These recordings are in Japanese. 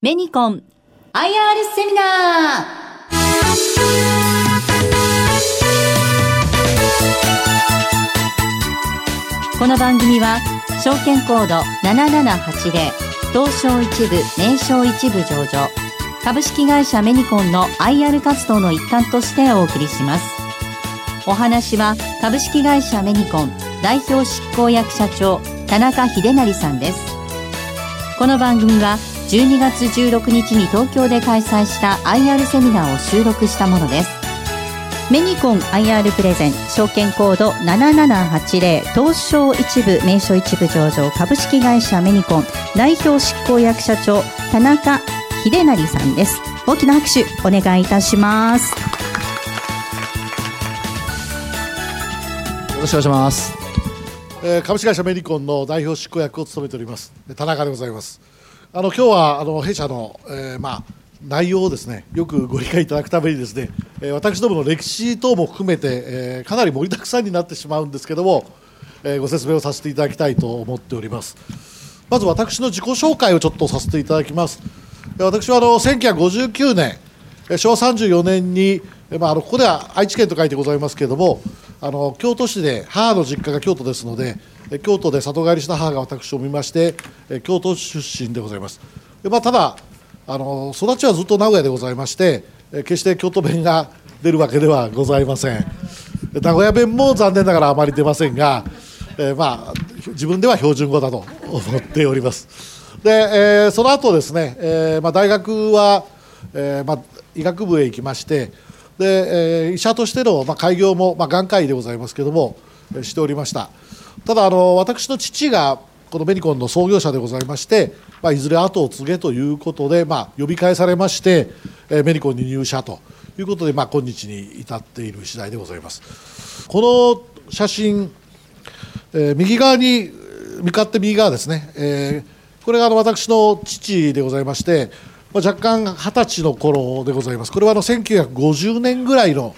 メニコン IR セミナー。この番組は証券コード7780東証一部年商一部上場。株式会社メニコンの IR 活動の一環としてお送りします。お話は株式会社メニコン代表執行役社長田中秀成さんです。この番組は12月16日に東京で開催した IR セミナーを収録したものです。メニコン IR プレゼン証券コード7780東証一部名称一部上場株式会社メニコン代表執行役社長田中秀成さんです。大きな拍手お願いいたします。よろしくお願いします、えー株式会社メリコンの代表執行役を務めております。田中でございますあの今日はあの弊社の、えーまあ内容をですねよくご理解いただくためにですね、えー私どもの歴史等も含めて、えーかなり盛りだくさんになってしまうんですけども、えーご説明をさせていただきたいと思っております。まず私の自己紹介をちょっとさせていただきます。えー私はあの1959年えー昭和34年に、えーまあ、あのここでは愛知県と書いてございますけれどもあの京都市で母の実家が京都ですので京都で里帰りした母が私を見まして京都出身でございます、まあ、ただあの育ちはずっと名古屋でございまして決して京都弁が出るわけではございません。名古屋弁も残念ながらあまり出ませんが、えーまあ、自分では標準語だと思っております。で、えーその後ですね、えーまあ、大学は、えまあ、医学部へ行きましてで、え医者としての、まあ、開業も、まあ、眼科医でございますけれども、しておりました。ただあの私の父がこのメニコンの創業者でございまして、まあ、いずれ後を継げということで、まあ、呼び返されまして、えーメニコンに入社ということで、まあ、今日に至っている次第でございます。この写真、えー右側に向かって右側ですね、えーこれがあの私の父でございまして、まあ、若干二十歳の頃でございます。これはあの1950年ぐらいの、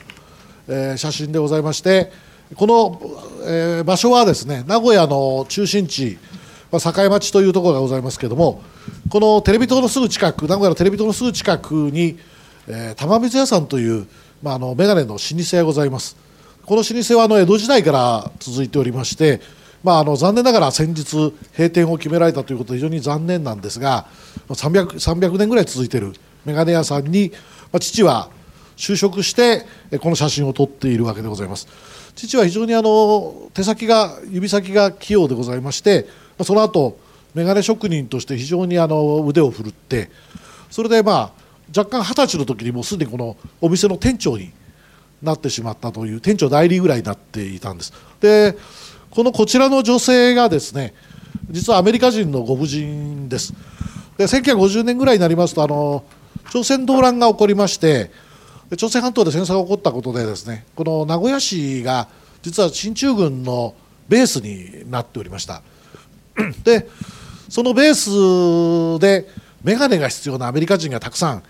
えー写真でございましてこの、えー場所はですね名古屋の中心地、まあ、境町というところがございますけれどもこのテレビ塔のすぐ近く名古屋のテレビ塔のすぐ近くに、えー玉水屋さんという、まあ、あの眼鏡の老舗がございます。この老舗はあの江戸時代から続いておりまして、まあ、あの残念ながら先日閉店を決められたということで非常に残念なんですが 300, 300年ぐらい続いている眼鏡屋さんに、まあ、父は就職してこの写真を撮っているわけでございます。父は非常にあの手先が指先が器用でございましてその後眼鏡職人として非常にあの腕を振るってそれでまあ若干二十歳の時にもうすでにこのお店の店長になってしまったという店長代理ぐらいになっていたんです。でこのこちらの女性がですね実はアメリカ人のご婦人です。で1950年ぐらいになりますとあの朝鮮動乱が起こりまして朝鮮半島で戦争が起こったことでですねこの名古屋市が実は進駐軍のベースになっておりました。でそのベースで眼鏡が必要なアメリカ人がたくさん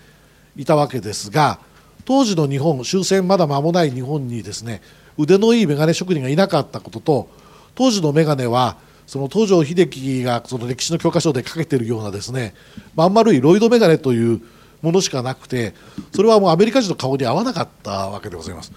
いたわけですが当時の日本終戦まだ間もない日本にですね腕のいい眼鏡職人がいなかったことと当時の眼鏡はその東條英機がその歴史の教科書でかけているようなですねまん丸いロイド眼鏡というものしかなくてそれはもうアメリカ人の顔に合わなかったわけでございます。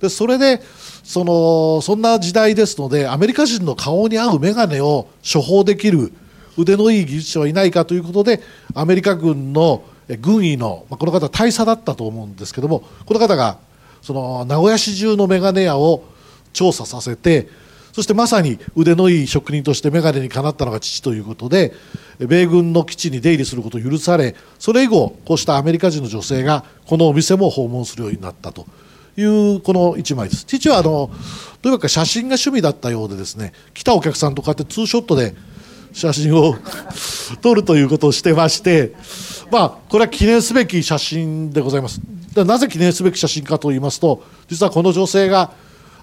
でそれでそのそんな時代ですのでアメリカ人の顔に合う眼鏡を処方できる腕のいい技術者はいないかということでアメリカ軍の軍医の、ま、この方大佐だったと思うんですけどもこの方がその名古屋市中の眼鏡屋を調査させてそしてまさに腕のいい職人として眼鏡にかなったのが父ということで米軍の基地に出入りすることを許されそれ以後こうしたアメリカ人の女性がこのお店も訪問するようになったと。いうこの1枚です。父はあのとにかく写真が趣味だったようでですね来たお客さんとかってツーショットで写真を 撮るということをしてましてまあこれは記念すべき写真でございます。なぜ記念すべき写真かと言いますと実はこの女性が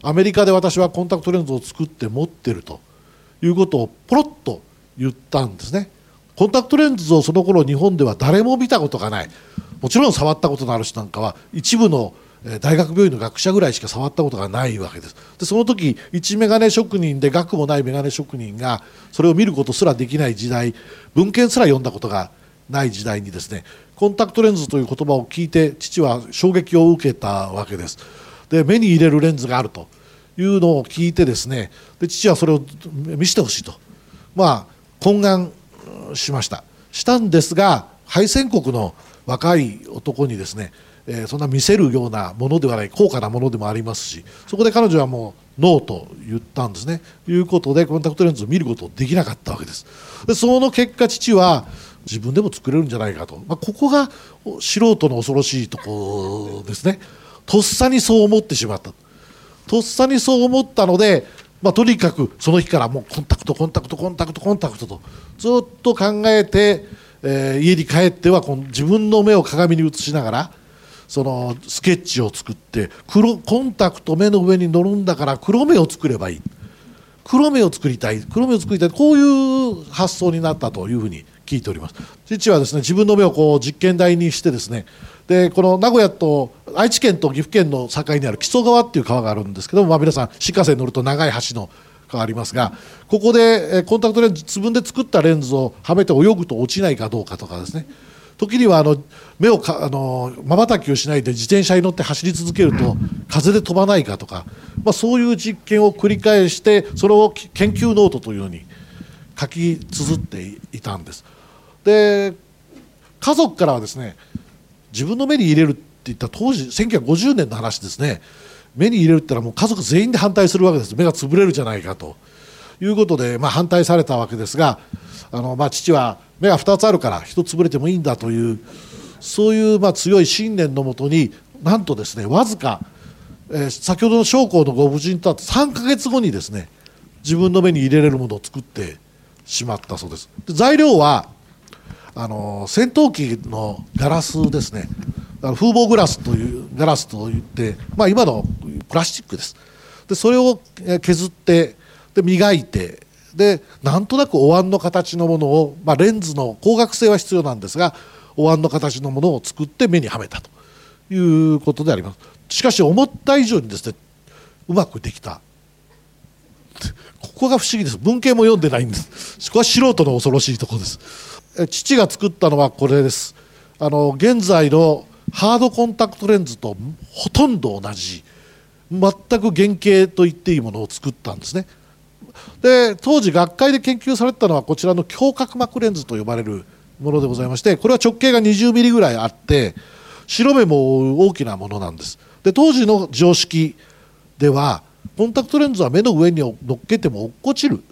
アメリカで私はコンタクトレンズを作って持ってるということをポロッと言ったんですね。コンタクトレンズをその頃日本では誰も見たことがない。もちろん触ったことのある人なんかは一部の大学病院の学者ぐらいしか触ったことがないわけです。でその時一眼鏡職人で学もない眼鏡職人がそれを見ることすらできない時代文献すら読んだことがない時代にですねコンタクトレンズという言葉を聞いて父は衝撃を受けたわけです。で目に入れるレンズがあるというのを聞いてですねで父はそれを見せてほしいと。まあ懇願しました。したんですが敗戦国の若い男にですね、えー、そんな見せるようなものではない高価なものでもありますしそこで彼女はもうノーと言ったんですね。ということでコンタクトレンズを見ることできなかったわけです。でその結果父は自分でも作れるんじゃないかと、まあ、ここが素人の恐ろしいところですね。とっさにそう思ってしまった。とっさにそう思ったので、まあ、とにかくその日からもうコンタクトコンタクトコンタクトコンタクトとずっと考えて、えー、家に帰ってはこの自分の目を鏡に映しながらそのスケッチを作って黒コンタクト目の上に乗るんだから黒目を作ればいい。黒目を作りたい。黒目を作りたい。こういう発想になったというふうに聞いております。父はですね自分の目をこう実験台にしてですねでこの名古屋と愛知県と岐阜県の境にある木曽川っていう川があるんですけども、まあ、皆さん新幹線に乗ると長い橋の川ありますがここでコンタクトレンズ自分で作ったレンズをはめて泳ぐと落ちないかどうかとかですね時にはあの目をかあの瞬きをしないで自転車に乗って走り続けると風で飛ばないかとか、まあ、そういう実験を繰り返してそれを研究ノートというように書き綴っていたんです。で家族からはですね自分の目に入れるって言った当時1950年の話ですね。目に入れるってのはもう家族全員で反対するわけです。目が潰れるじゃないかと。いうことで、まあ、反対されたわけですがあの、まあ、父は目が2つあるから1つ潰れてもいいんだというそういうまあ強い信念のもとになんとですねわずか、えー、先ほどの将校のご婦人とは3か月後にですね自分の目に入れれるものを作ってしまったそうです。で材料はあの戦闘機のガラスですね。あの風防グラスというガラスといって、まあ、今のプラスチックです。でそれを削ってで磨いてでなんとなくお椀の形のものを、まあ、レンズの光学性は必要なんですがお椀の形のものを作って目にはめたということであります。しかし思った以上にですねうまくできた。ここが不思議です。文献も読んでないんです。ここは素人の恐ろしいところです。父が作ったのはこれです。あの現在のハードコンタクトレンズとほとんど同じ。全く原型と言っていいものを作ったんですね。で当時学会で研究されたのはこちらの強角膜レンズと呼ばれるものでございましてこれは直径が20ミリぐらいあって白目も大きなものなんです。で当時の常識ではコンタクトレンズは目の上に乗っけても落っこちる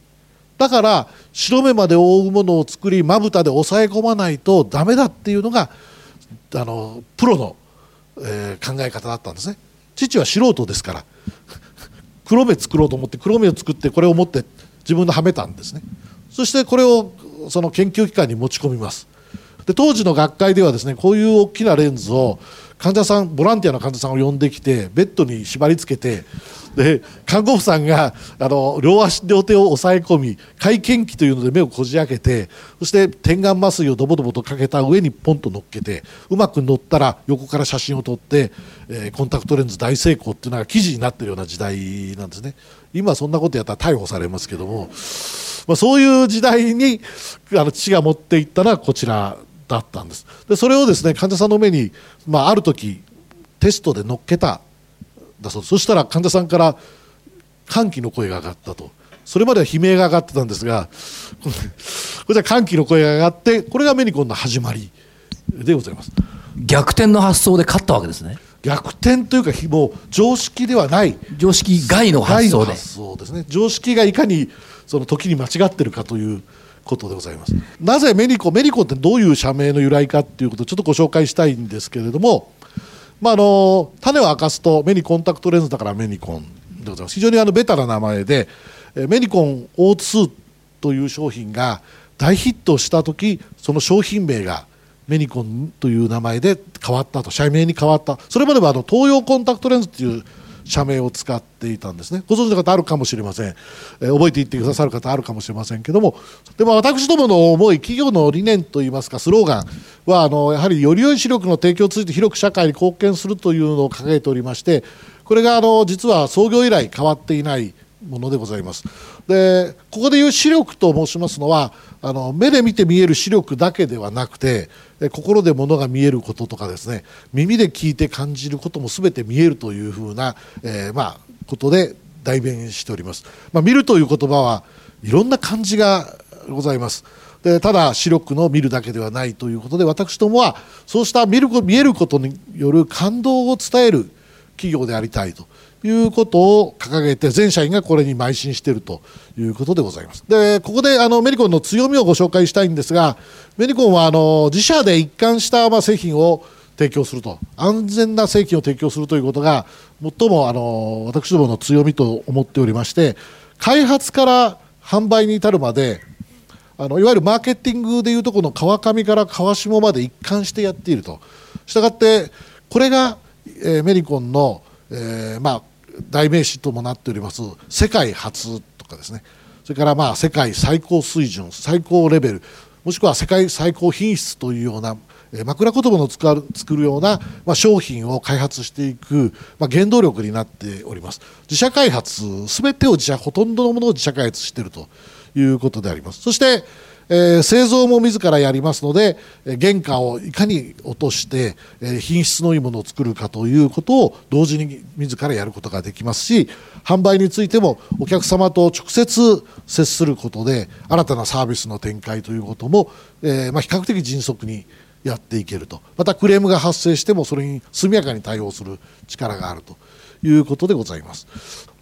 だから白目まで覆うものを作りまぶたで押さえ込まないとダメだっていうのがあのプロの、えー、考え方だったんですね。父は素人ですから。黒目作ろうと思って黒目を作ってこれを持って自分ではめたんですね。そしてこれをその研究機関に持ち込みます。で当時の学会ではですねこういう大きなレンズを患者さんボランティアの患者さんを呼んできてベッドに縛り付けてで看護婦さんがあの両足両手を押さえ込み会見器というので目をこじ開けてそして点眼麻酔をドボドボとかけた上にポンと乗っけてうまく乗ったら横から写真を撮って、えー、コンタクトレンズ大成功っていうのが記事になってるような時代なんですね。今そんなことやったら逮捕されますけども、まあ、そういう時代にあの父が持っていったのはこちら。だったんです。でそれをですね患者さんの目に、まあ、ある時テストで乗っけただそう。そしたら患者さんから歓喜の声が上がったと。それまでは悲鳴が上がってたんですがこれじゃ歓喜の声が上がってこれがメニコンの始まりでございます。逆転の発想で勝ったわけですね。逆転というかもう常識ではない常識外の発想で。発想ですね。常識がいかにその時に間違ってるかということでございます。なぜメニコメニコってどういう社名の由来かっていうことをちょっとご紹介したいんですけれどもまあ、あの種を明かすと目にコンタクトレンズだからメニコンでございます。非常にあのベタな名前でメニコン O2 という商品が大ヒットした時その商品名がメニコンという名前で変わったと社名に変わった。それまではあの東洋コンタクトレンズという社名を使っていたんですね。ご存知の方あるかもしれません、えー、覚えていってくださる方あるかもしれませんけどもでも私どもの思い企業の理念といいますかスローガンはあのやはりより良い視力の提供を通じて広く社会に貢献するというのを掲げておりましてこれがあの実は創業以来変わっていないものでございます。でここでいう視力と申しますのはあの目で見て見える視力だけではなくて心で物が見えることとかですね耳で聞いて感じることも全て見えるというふうな、えー、まあ、ことで代弁しております。まあ、見るという言葉はいろんな漢字がございます。でただ視力の見るだけではないということで私どもはそうした見る見えることによる感動を伝える企業でありたいということを掲げて全社員がこれに邁進しているということでございます。でここであのメリコンの強みをご紹介したいんですがメリコンはあの自社で一貫したまあ製品を提供すると安全な製品を提供するということが最もあの私どもの強みと思っておりまして開発から販売に至るまであのいわゆるマーケティングでいうとこの川上から川下まで一貫してやっていると。したがってこれが、えー、メリコンの、えー、まあ、代名詞ともなっております世界初とかですね。それからまあ世界最高水準最高レベルもしくは世界最高品質というような枕言葉の作るような、まあ、商品を開発していく、まあ、原動力になっております。自社開発すべてを自社ほとんどのものを自社開発しているということであります。そして、えー、製造も自らやりますので原価をいかに落として、えー、品質のいいものを作るかということを同時に自らやることができますし販売についてもお客様と直接接することで新たなサービスの展開ということも、えーまあ、比較的迅速にやっていけると。またクレームが発生してもそれに速やかに対応する力があると。いうことでございます。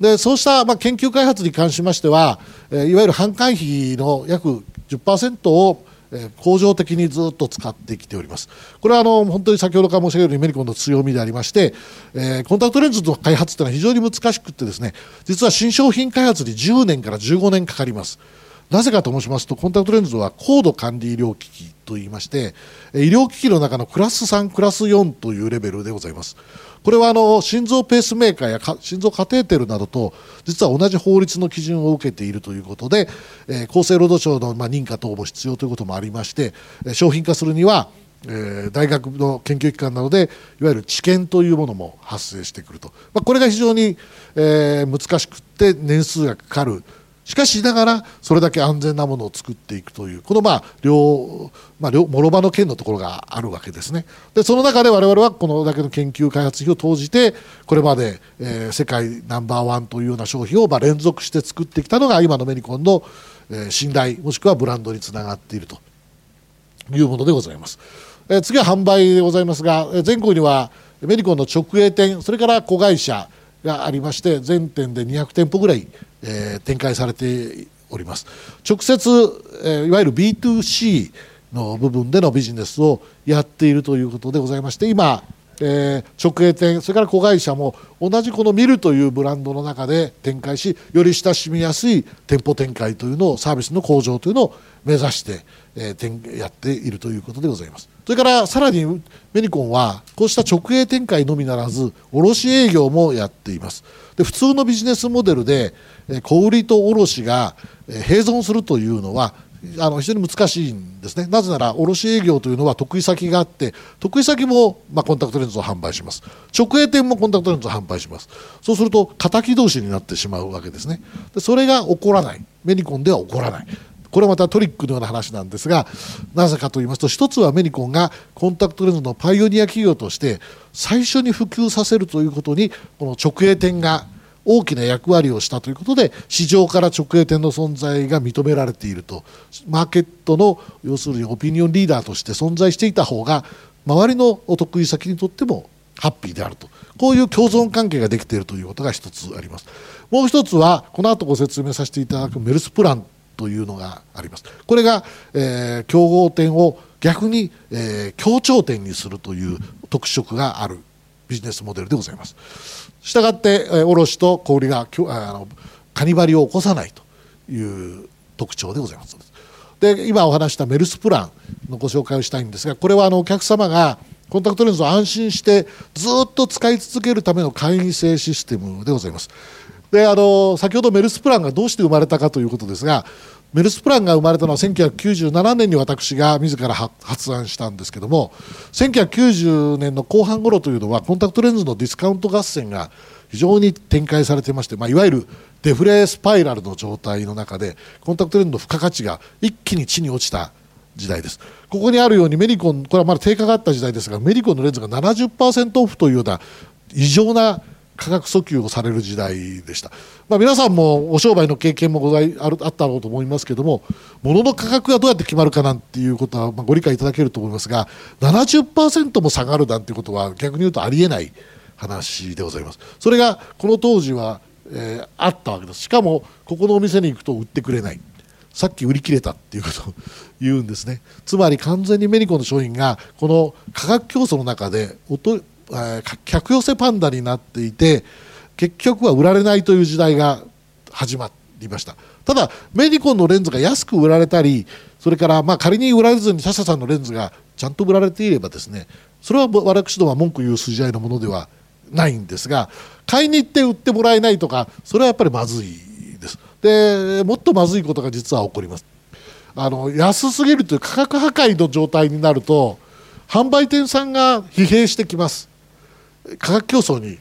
でそうした、まあ、研究開発に関しましては、えいわゆる販管費の約10%を恒常的にずっと使ってきております。これはあの本当に先ほどから申し上げるようにメリコンの強みでありまして、えー、コンタクトレンズの開発というのは非常に難しくてですね実は新商品開発に10年から15年かかります。なぜかと申しますとコンタクトレンズは高度管理医療機器といいまして医療機器の中のクラス3クラス4というレベルでございます。これはあの心臓ペースメーカーや心臓カテーテルなどと実は同じ法律の基準を受けているということで、え、厚生労働省のまあ認可等も必要ということもありまして、商品化するにはえ、大学の研究機関などでいわゆる治験というものも発生してくると、まあ、これが非常に、え、難しくて年数がかかるしかしながらそれだけ安全なものを作っていくというこのまあ両まあ両諸刃の剣のところがあるわけですね。でその中で我々はこのだけの研究開発費を投じてこれまで、えー、世界ナンバーワンというような商品をまあ連続して作ってきたのが今のメニコンの、えー、信頼もしくはブランドにつながっていると。いうものでございます、えー、次は販売でございますが全国にはメニコンの直営店それから子会社がありまして全店で200店舗ぐらいえー、展開されております。直接、えー、いわゆる B2C の部分でのビジネスをやっているということでございまして今、えー、直営店それから子会社も同じこのミルというブランドの中で展開しより親しみやすい店舗展開というのをサービスの向上というのを目指して、えー、やっているということでございます。それからさらにメニコンはこうした直営展開のみならず卸営業もやっています。で普通のビジネスモデルで小売りと卸が併存するというのはあの非常に難しいんですね。なぜなら卸営業というのは得意先があって得意先も、まあ、コンタクトレンズを販売します。直営店もコンタクトレンズを販売します。そうすると敵同士になってしまうわけですね。でそれが起こらない。メニコンでは起こらない。これまたトリックのような話なんですがなぜかと言いますと一つはメニコンがコンタクトレンズのパイオニア企業として最初に普及させるということにこの直営店が大きな役割をしたということで市場から直営店の存在が認められていると。マーケットの要するにオピニオンリーダーとして存在していた方が周りのお得意先にとってもハッピーであると。こういう共存関係ができているということが一つあります。もう一つはこの後ご説明させていただくメルスプランというのがあります。これが、えー、競合店を逆に、えー、協調店にするという特色があるビジネスモデルでございます。したがって、え卸と小売があのカニバリを起こさないという特徴でございます。で今お話したメルスプランのご紹介をしたいんですがこれはあのお客様がコンタクトレンズを安心してずっと使い続けるための会員制システムでございます。であの先ほどメルスプランがどうして生まれたかということですがメルスプランが生まれたのは1997年に私が自ら発案したんですけども1990年の後半頃というのはコンタクトレンズのディスカウント合戦が非常に展開されていまして、まあ、いわゆるデフレスパイラルの状態の中でコンタクトレンズの付加価値が一気に地に落ちた時代です。ここにあるようにメリコンこれはまだ低下があった時代ですがメリコンのレンズが70%オフというような異常な価格訴求をされる時代でした、まあ、皆さんもお商売の経験もございあるあったろうと思いますけども物の価格がどうやって決まるかなんていうことはまあご理解いただけると思いますが70%も下がるなんていうことは逆に言うとありえない話でございます。それがこの当時は、えー、あったわけです。しかもここのお店に行くと売ってくれない。さっき売り切れたっていうことを 言うんですね。つまり完全にメニコの商品がこの価格競争の中で音客寄せパンダになっていて結局は売られないという時代が始まりました。ただメディコンのレンズが安く売られたりそれからまあ仮に売られずに他社さんのレンズがちゃんと売られていればですねそれは私どもは文句言う筋合いのものではないんですが買いに行って売ってもらえないとかそれはやっぱりまずいです。でもっとまずいことが実は起こります。あの安すぎるという価格破壊の状態になると販売店さんが疲弊してきます。価格競争に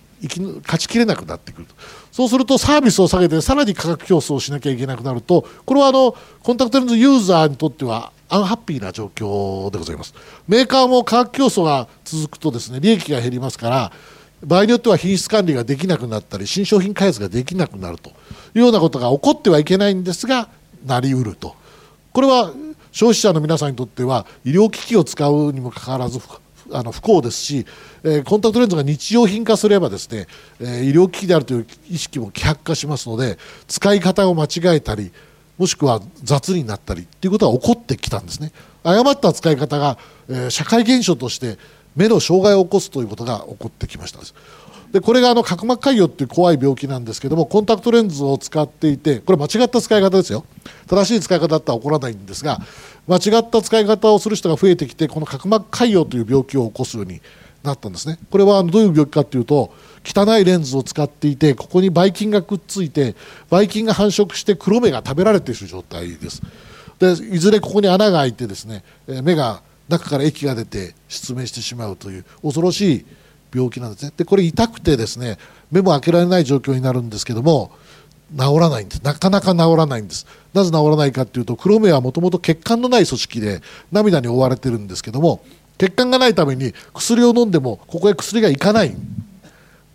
勝ちきれなくなってくると。そうするとサービスを下げてさらに価格競争をしなきゃいけなくなるとこれはあのコンタクトレンズユーザーにとってはアンハッピーな状況でございます。メーカーも価格競争が続くとですね利益が減りますから場合によっては品質管理ができなくなったり新商品開発ができなくなるというようなことが起こってはいけないんですがなりうると。これは消費者の皆さんにとっては医療機器を使うにもかかわらずあの不幸ですし、えー、コンタクトレンズが日用品化すればですね、えー、医療機器であるという意識も希薄化しますので使い方を間違えたりもしくは雑になったりということが起こってきたんですね。誤った使い方が、えー、社会現象として目の障害を起こすということが起こってきましたでこれがあの角膜潰瘍っていう怖い病気なんですけどもコンタクトレンズを使っていてこれ間違った使い方ですよ。正しい使い方だったら起こらないんですが間違った使い方をする人が増えてきてこの角膜潰瘍という病気を起こすようになったんですね。これはどういう病気かというと汚いレンズを使っていてここにばい菌がくっついてばい菌が繁殖して黒目が食べられている状態です。でいずれここに穴が開いてですね目が中から液が出て失明してしまうという恐ろしい病気なんですね。でこれ痛くてですね目も開けられない状況になるんですけども治らないんです。なかなか治らないんです。なぜ治らないかというと黒目はもともと血管のない組織で涙に覆われてるんですけども血管がないために薬を飲んでもここへ薬がいかないん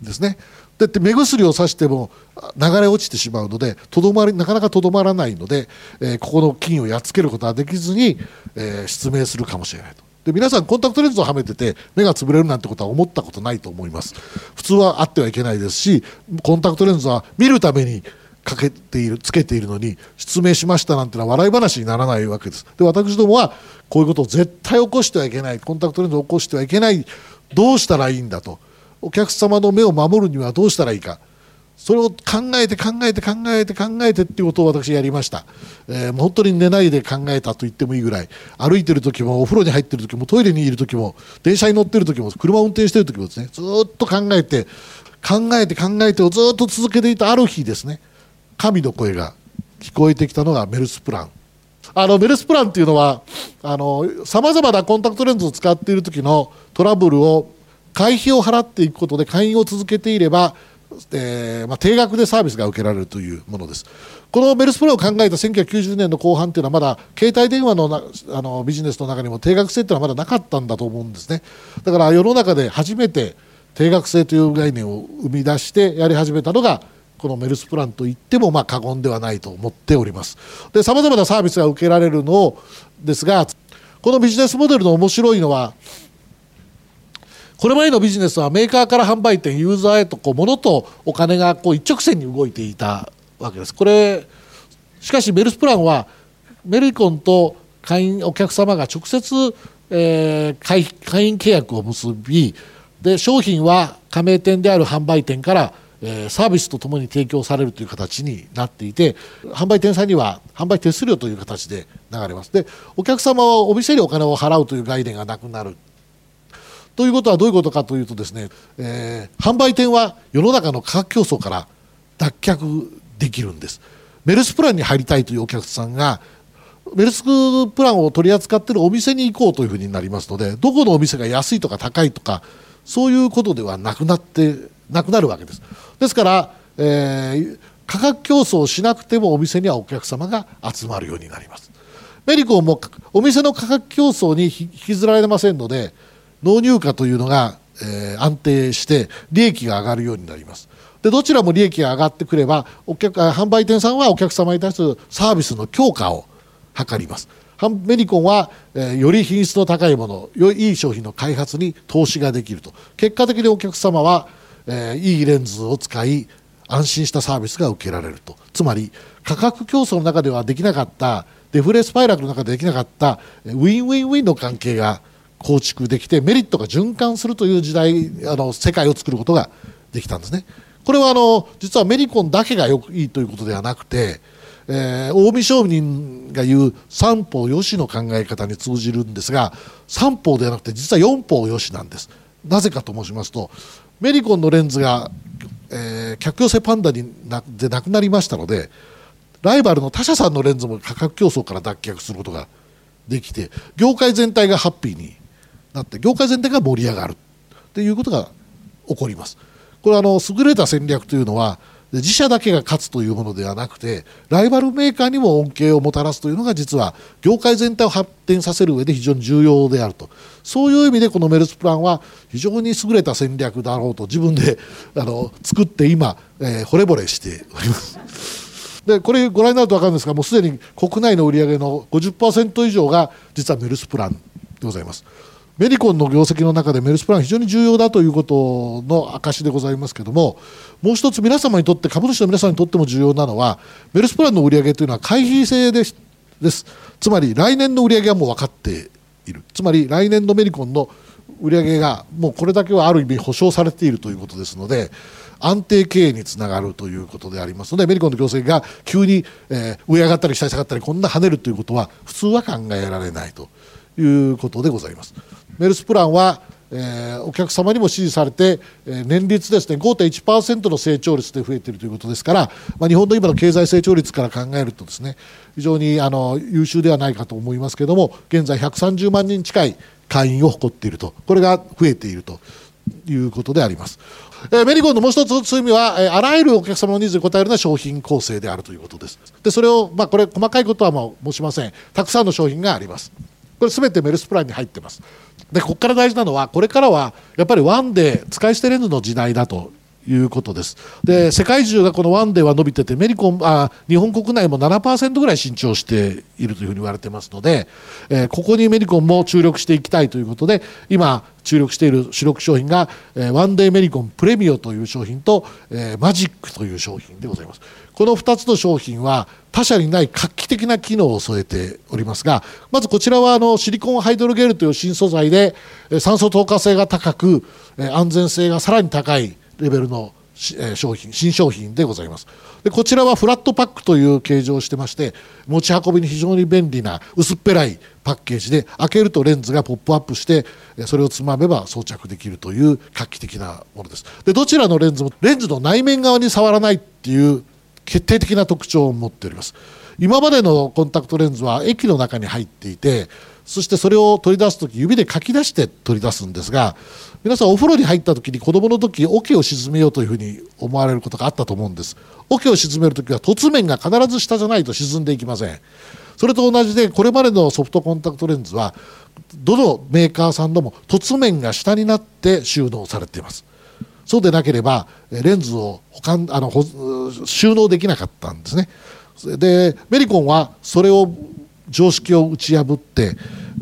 ですね。だって目薬をさしても流れ落ちてしまうのでとどまりなかなかとどまらないので、えー、ここの菌をやっつけることはできずに、えー、失明するかもしれないと。で皆さんコンタクトレンズをはめてて目が潰れるなんてことは思ったことないと思います。普通はあってはいけないですしコンタクトレンズは見るためにかけているつけているのに失明しましたなんてのは笑い話にならないわけです。で私どもはこういうことを絶対起こしてはいけないコンタクトレンズを起こしてはいけないどうしたらいいんだと。お客様の目を守るにはどうしたらいいか。それを考えて考えて考えて考えてっていうことを私やりました、えー、本当に寝ないで考えたと言ってもいいぐらい。歩いてる時もお風呂に入ってる時もトイレにいる時も電車に乗ってる時も車を運転してる時もですねずっと考えて考えて考えてをずっと続けていたある日ですね神の声が聞こえてきたのがメルスプラン。あのメルスプランっていうのはさまざまなコンタクトレンズを使っている時のトラブルを会費を払っていくことで会員を続けていれば、えーまあ、定額でサービスが受けられるというものです。このメルスプランを考えた1990年の後半というのはまだ携帯電話のなあのビジネスの中にも定額制というのはまだなかったんだと思うんですね。だから世の中で初めて定額制という概念を生み出してやり始めたのがこのメルスプランといってもまあ過言ではないと思っております。でさまざまなサービスが受けられるのですがこのビジネスモデルの面白いのはこれまでのビジネスはメーカーから販売店ユーザーへとこう物とお金がこう一直線に動いていたわけです。これしかしメルスプランはメリコンと会員お客様が直接、えー、会会員契約を結びで商品は加盟店である販売店から、え、サービスとともに提供されるという形になっていて販売店さんには販売手数料という形で流れます。でお客様はお店にお金を払うという概念がなくなる。ということはどういうことかというとですね、えー、販売店は世の中の価格競争から脱却できるんです。メルスプランに入りたいというお客さんがメルスプランを取り扱っているお店に行こうというふうになりますのでどこのお店が安いとか高いとかそういうことではなくなってなくなるわけです。ですから、えー価格競争をしなくてもお店にはお客様が集まるようになります。メリコンもお店の価格競争に引きずられませんので納入価というのが、えー安定して利益が上がるようになります。でどちらも利益が上がってくればお客販売店さんはお客様に対するサービスの強化を図ります。メリコンは、えーより品質の高いものよいい商品の開発に投資ができると。結果的にお客様は、えーいいレンズを使い安心したサービスが受けられると。つまり価格競争の中ではできなかったデフレスパイラルの中でできなかったウィンウィンウィンの関係が構築できてメリットが循環するという時代あの世界を作ることができたんですね。これはあの実はメニコンだけがよくいいということではなくて、えー近江商人が言う三方よしの考え方に通じるんですが三方ではなくて実は四方よしなんです。なぜかと申しますとメニコンのレンズが、えー客寄せパンダになでなくなりましたのでライバルの他社さんのレンズも価格競争から脱却することができて業界全体がハッピーになって業界全体が盛り上がるということが起こります。これはあの優れた戦略というのは自社だけが勝つというものではなくてライバルメーカーにも恩恵をもたらすというのが実は業界全体を発展させる上で非常に重要であるとそういう意味でこのメルスプランは非常に優れた戦略だろうと自分であの作って今、えー惚れ惚れしております。でこれご覧になると分かるんですがもうすでに国内の売り上げの50%以上が実はメルスプランでございますメリコンの業績の中でメルスプラン非常に重要だということの証でございますけどももう一つ皆様にとって株主の皆さんにとっても重要なのはメルスプランの売り上げというのは回避性ですですつまり来年の売り上げはもう分かっているつまり来年のメリコンの売り上げがもうこれだけはある意味保証されているということですので安定経営につながるということでありますのでメリコンの業績が急に、えー上上がったり下に下がったりこんな跳ねるということは普通は考えられないということでございます。メルスプランはえーお客様にも支持されて、えー年率ですね5.1%の成長率で増えているということですから、まあ、日本の今の経済成長率から考えるとですね非常にあの優秀ではないかと思いますけれども現在130万人近い会員を誇っているとこれが増えているということであります。えーメリコンのもう一つ強みは、えーあらゆるお客様のニーズに応えるような商品構成であるということです。で、それを、まあ、これ、細かいことはもう申しません。たくさんの商品があります。これ、すべてメルスプランに入ってます。で、ここから大事なのは、これからは、やっぱりワンデー、使い捨てレンズの時代だということです。で、世界中がこのワンデーは伸びてて、メリコン、あ日本国内も7%ぐらい伸長しているというふうに言われてますので、えーここにメリコンも注力していきたいということで、今、注力している主力商品が、えーワンデーメリコンプレミオという商品と、えーマジックという商品でございます。この2つの商品は他社にない画期的な機能を添えておりますが、まずこちらはあのシリコンハイドロゲルという新素材で、酸素透過性が高く、安全性がさらに高いレベルの商品新商品でございます。でこちらはフラットパックという形状をしてまして持ち運びに非常に便利な薄っぺらいパッケージで開けるとレンズがポップアップしてそれをつまめば装着できるという画期的なものです。でどちらのレンズもレンズの内面側に触らないっていう決定的な特徴を持っております。今までのコンタクトレンズは液の中に入っていてそしてそれを取り出す時指でかき出して取り出すんですが皆さんお風呂に入った時に子供の時桶を沈めようというふうに思われることがあったと思うんです。桶を沈める時は凸面が必ず下じゃないと沈んでいきません。それと同じでこれまでのソフトコンタクトレンズはどのメーカーさんでも凸面が下になって収納されています。そうでなければえレンズを保管あの収納できなかったんですね。でメリコンはそれを常識を打ち破って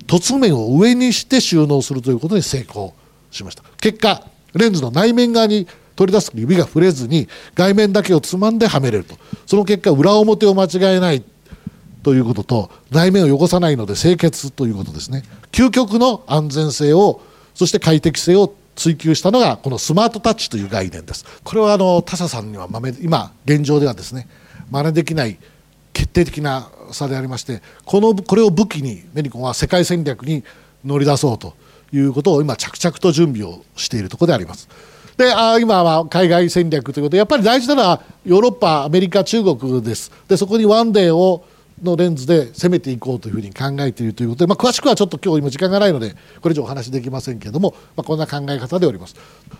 凸面を上にして収納するということに成功しました。結果レンズの内面側に取り出す指が触れずに外面だけをつまんではめれると。その結果裏表を間違えない。ということと内面を汚さないので清潔ということですね。究極の安全性をそして快適性を追求したのがこのスマートタッチという概念ですこれはあの他社さんにはまめ今現状ではですね真似できない決定的な差でありましてこのこれを武器にメリコンは世界戦略に乗り出そうということを今着々と準備をしているところであります。であ今は海外戦略ということでやっぱり大事なのはヨーロッパアメリカ中国ですでそこにワンデーをのレンズで攻めていこうというふうに考えているということで、まあ、詳しくはちょっと今日今時間がないのでこれ以上お話できませんけれども、まあ、こんな考え方でおります。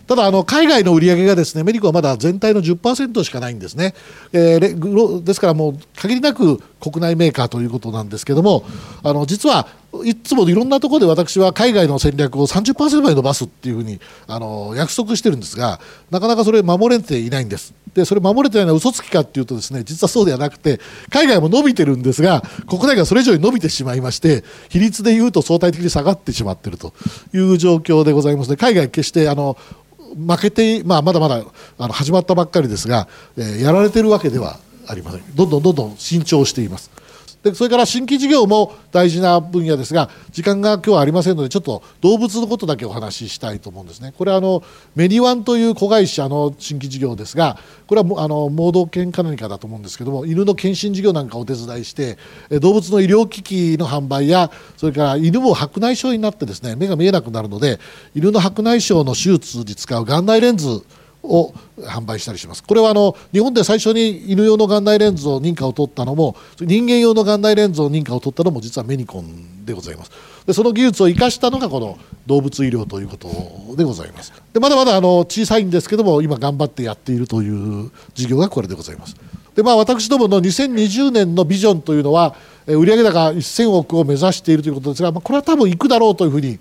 ただあの海外の売り上げがですねメリコはまだ全体の10%しかないんですね、えー、ですからもう限りなく国内メーカーということなんですけどもあの実はいつもいろんなところで私は海外の戦略を30%まで伸ばすっていうふうにあの約束してるんですがなかなかそれ守れていないんです。でそれ守れてないのは嘘つきかっていうとですね実はそうではなくて海外も伸びてるんですが国内がそれ以上に伸びてしまいまして比率でいうと相対的に下がってしまってるという状況でございますので海外決してあの負けて、まあ、まだまだあの始まったばっかりですが、えー、やられてるわけではありませんどんどんどんどん伸長しています。でそれから新規事業も大事な分野ですが時間が今日はありませんのでちょっと動物のことだけお話ししたいと思うんですねこれはあのメニワンという子会社の新規事業ですがこれはあの盲導犬か何かだと思うんですけども犬の検診事業なんかをお手伝いして動物の医療機器の販売やそれから犬も白内障になってですね目が見えなくなるので犬の白内障の手術に使う眼内レンズを販売したりします。これはあの日本で最初に犬用の眼内レンズを認可を取ったのも人間用の眼内レンズを認可を取ったのも実はメニコンでございます。でその技術を生かしたのがこの動物医療ということでございます。でまだまだあの小さいんですけども今頑張ってやっているという事業がこれでございます。でまあ私どもの2020年のビジョンというのは売上高1000億を目指しているということですが、まあ、これは多分いくだろうというふうに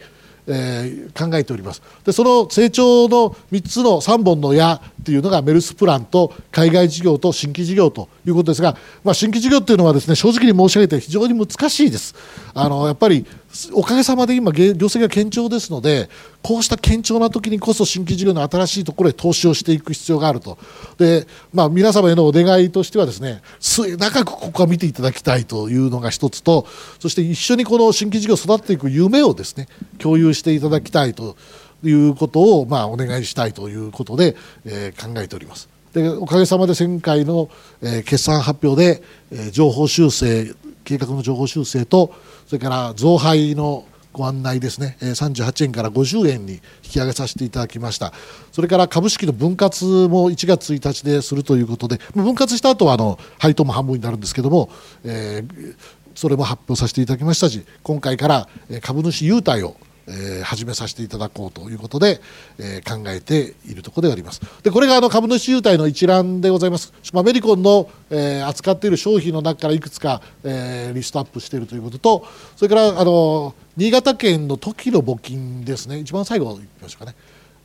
えー、考えております。でその成長の3つの3本の矢っていうのがメルスプランと海外事業と新規事業ということですが、まあ、新規事業っていうのはですね正直に申し上げて非常に難しいですあのやっぱりおかげさまで今業績が堅調ですのでこうした堅調な時にこそ新規事業の新しいところへ投資をしていく必要があるとで、まあ、皆様へのお願いとしてはですね末長くここは見ていただきたいというのが一つとそして一緒にこの新規事業を育てていく夢をですね共有していただきたいということを、まあ、お願いしたいということで、えー、考えております。でおかげさまで前回の、えー、決算発表で、えー、情報修正計画の情報修正とそれから増配のご案内ですね。え38円から50円に引き上げさせていただきました。それから株式の分割も1月1日でするということで分割した後はあの配当も半分になるんですけども、えー、それも発表させていただきましたし今回から株主優待をえー、始めさせていただこうということで、えー、考えているところであります。でこれがあの株主優待の一覧でございます、まあ、メリコンの、えー、扱っている商品の中からいくつか、えー、リストアップしているということとそれからあの新潟県の時の募金ですね。一番最後いきましょうかね。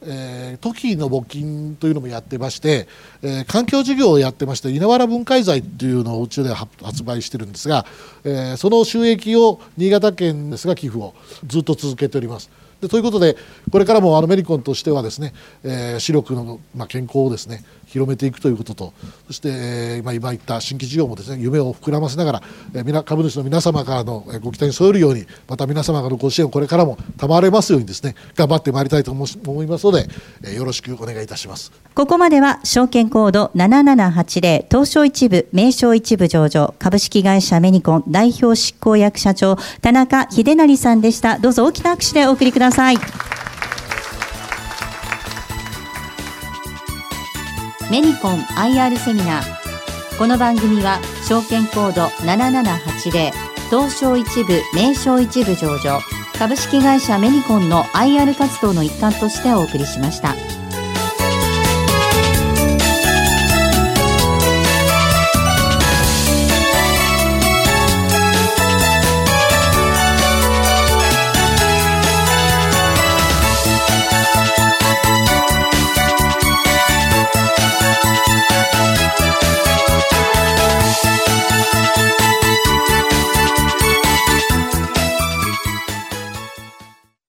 えー、トキの募金というのもやってまして、えー、環境事業をやってまして稲わら分解財というのをうちでは発売してるんですが、えー、その収益を新潟県ですが寄付をずっと続けております。でということでこれからもあのメリコンとしてはですね、えー、視力の、まあ、健康をですね広めていくということと。そして、えー、今言った新規事業もですね夢を膨らませながら、えー、株主の皆様からのご期待に添えるようにまた皆様からのご支援をこれからも賜れますようにですね頑張ってまいりたいと思いますので、えー、よろしくお願いいたします。ここまでは証券コード7780東証一部名称一部上場株式会社メニコン代表執行役社長田中秀成さんでした。どうぞ大きな拍手でお送りください。メニコン IR セミナーこの番組は証券コード7780東証一部名称一部上場株式会社メニコンの IR 活動の一環としてお送りしました。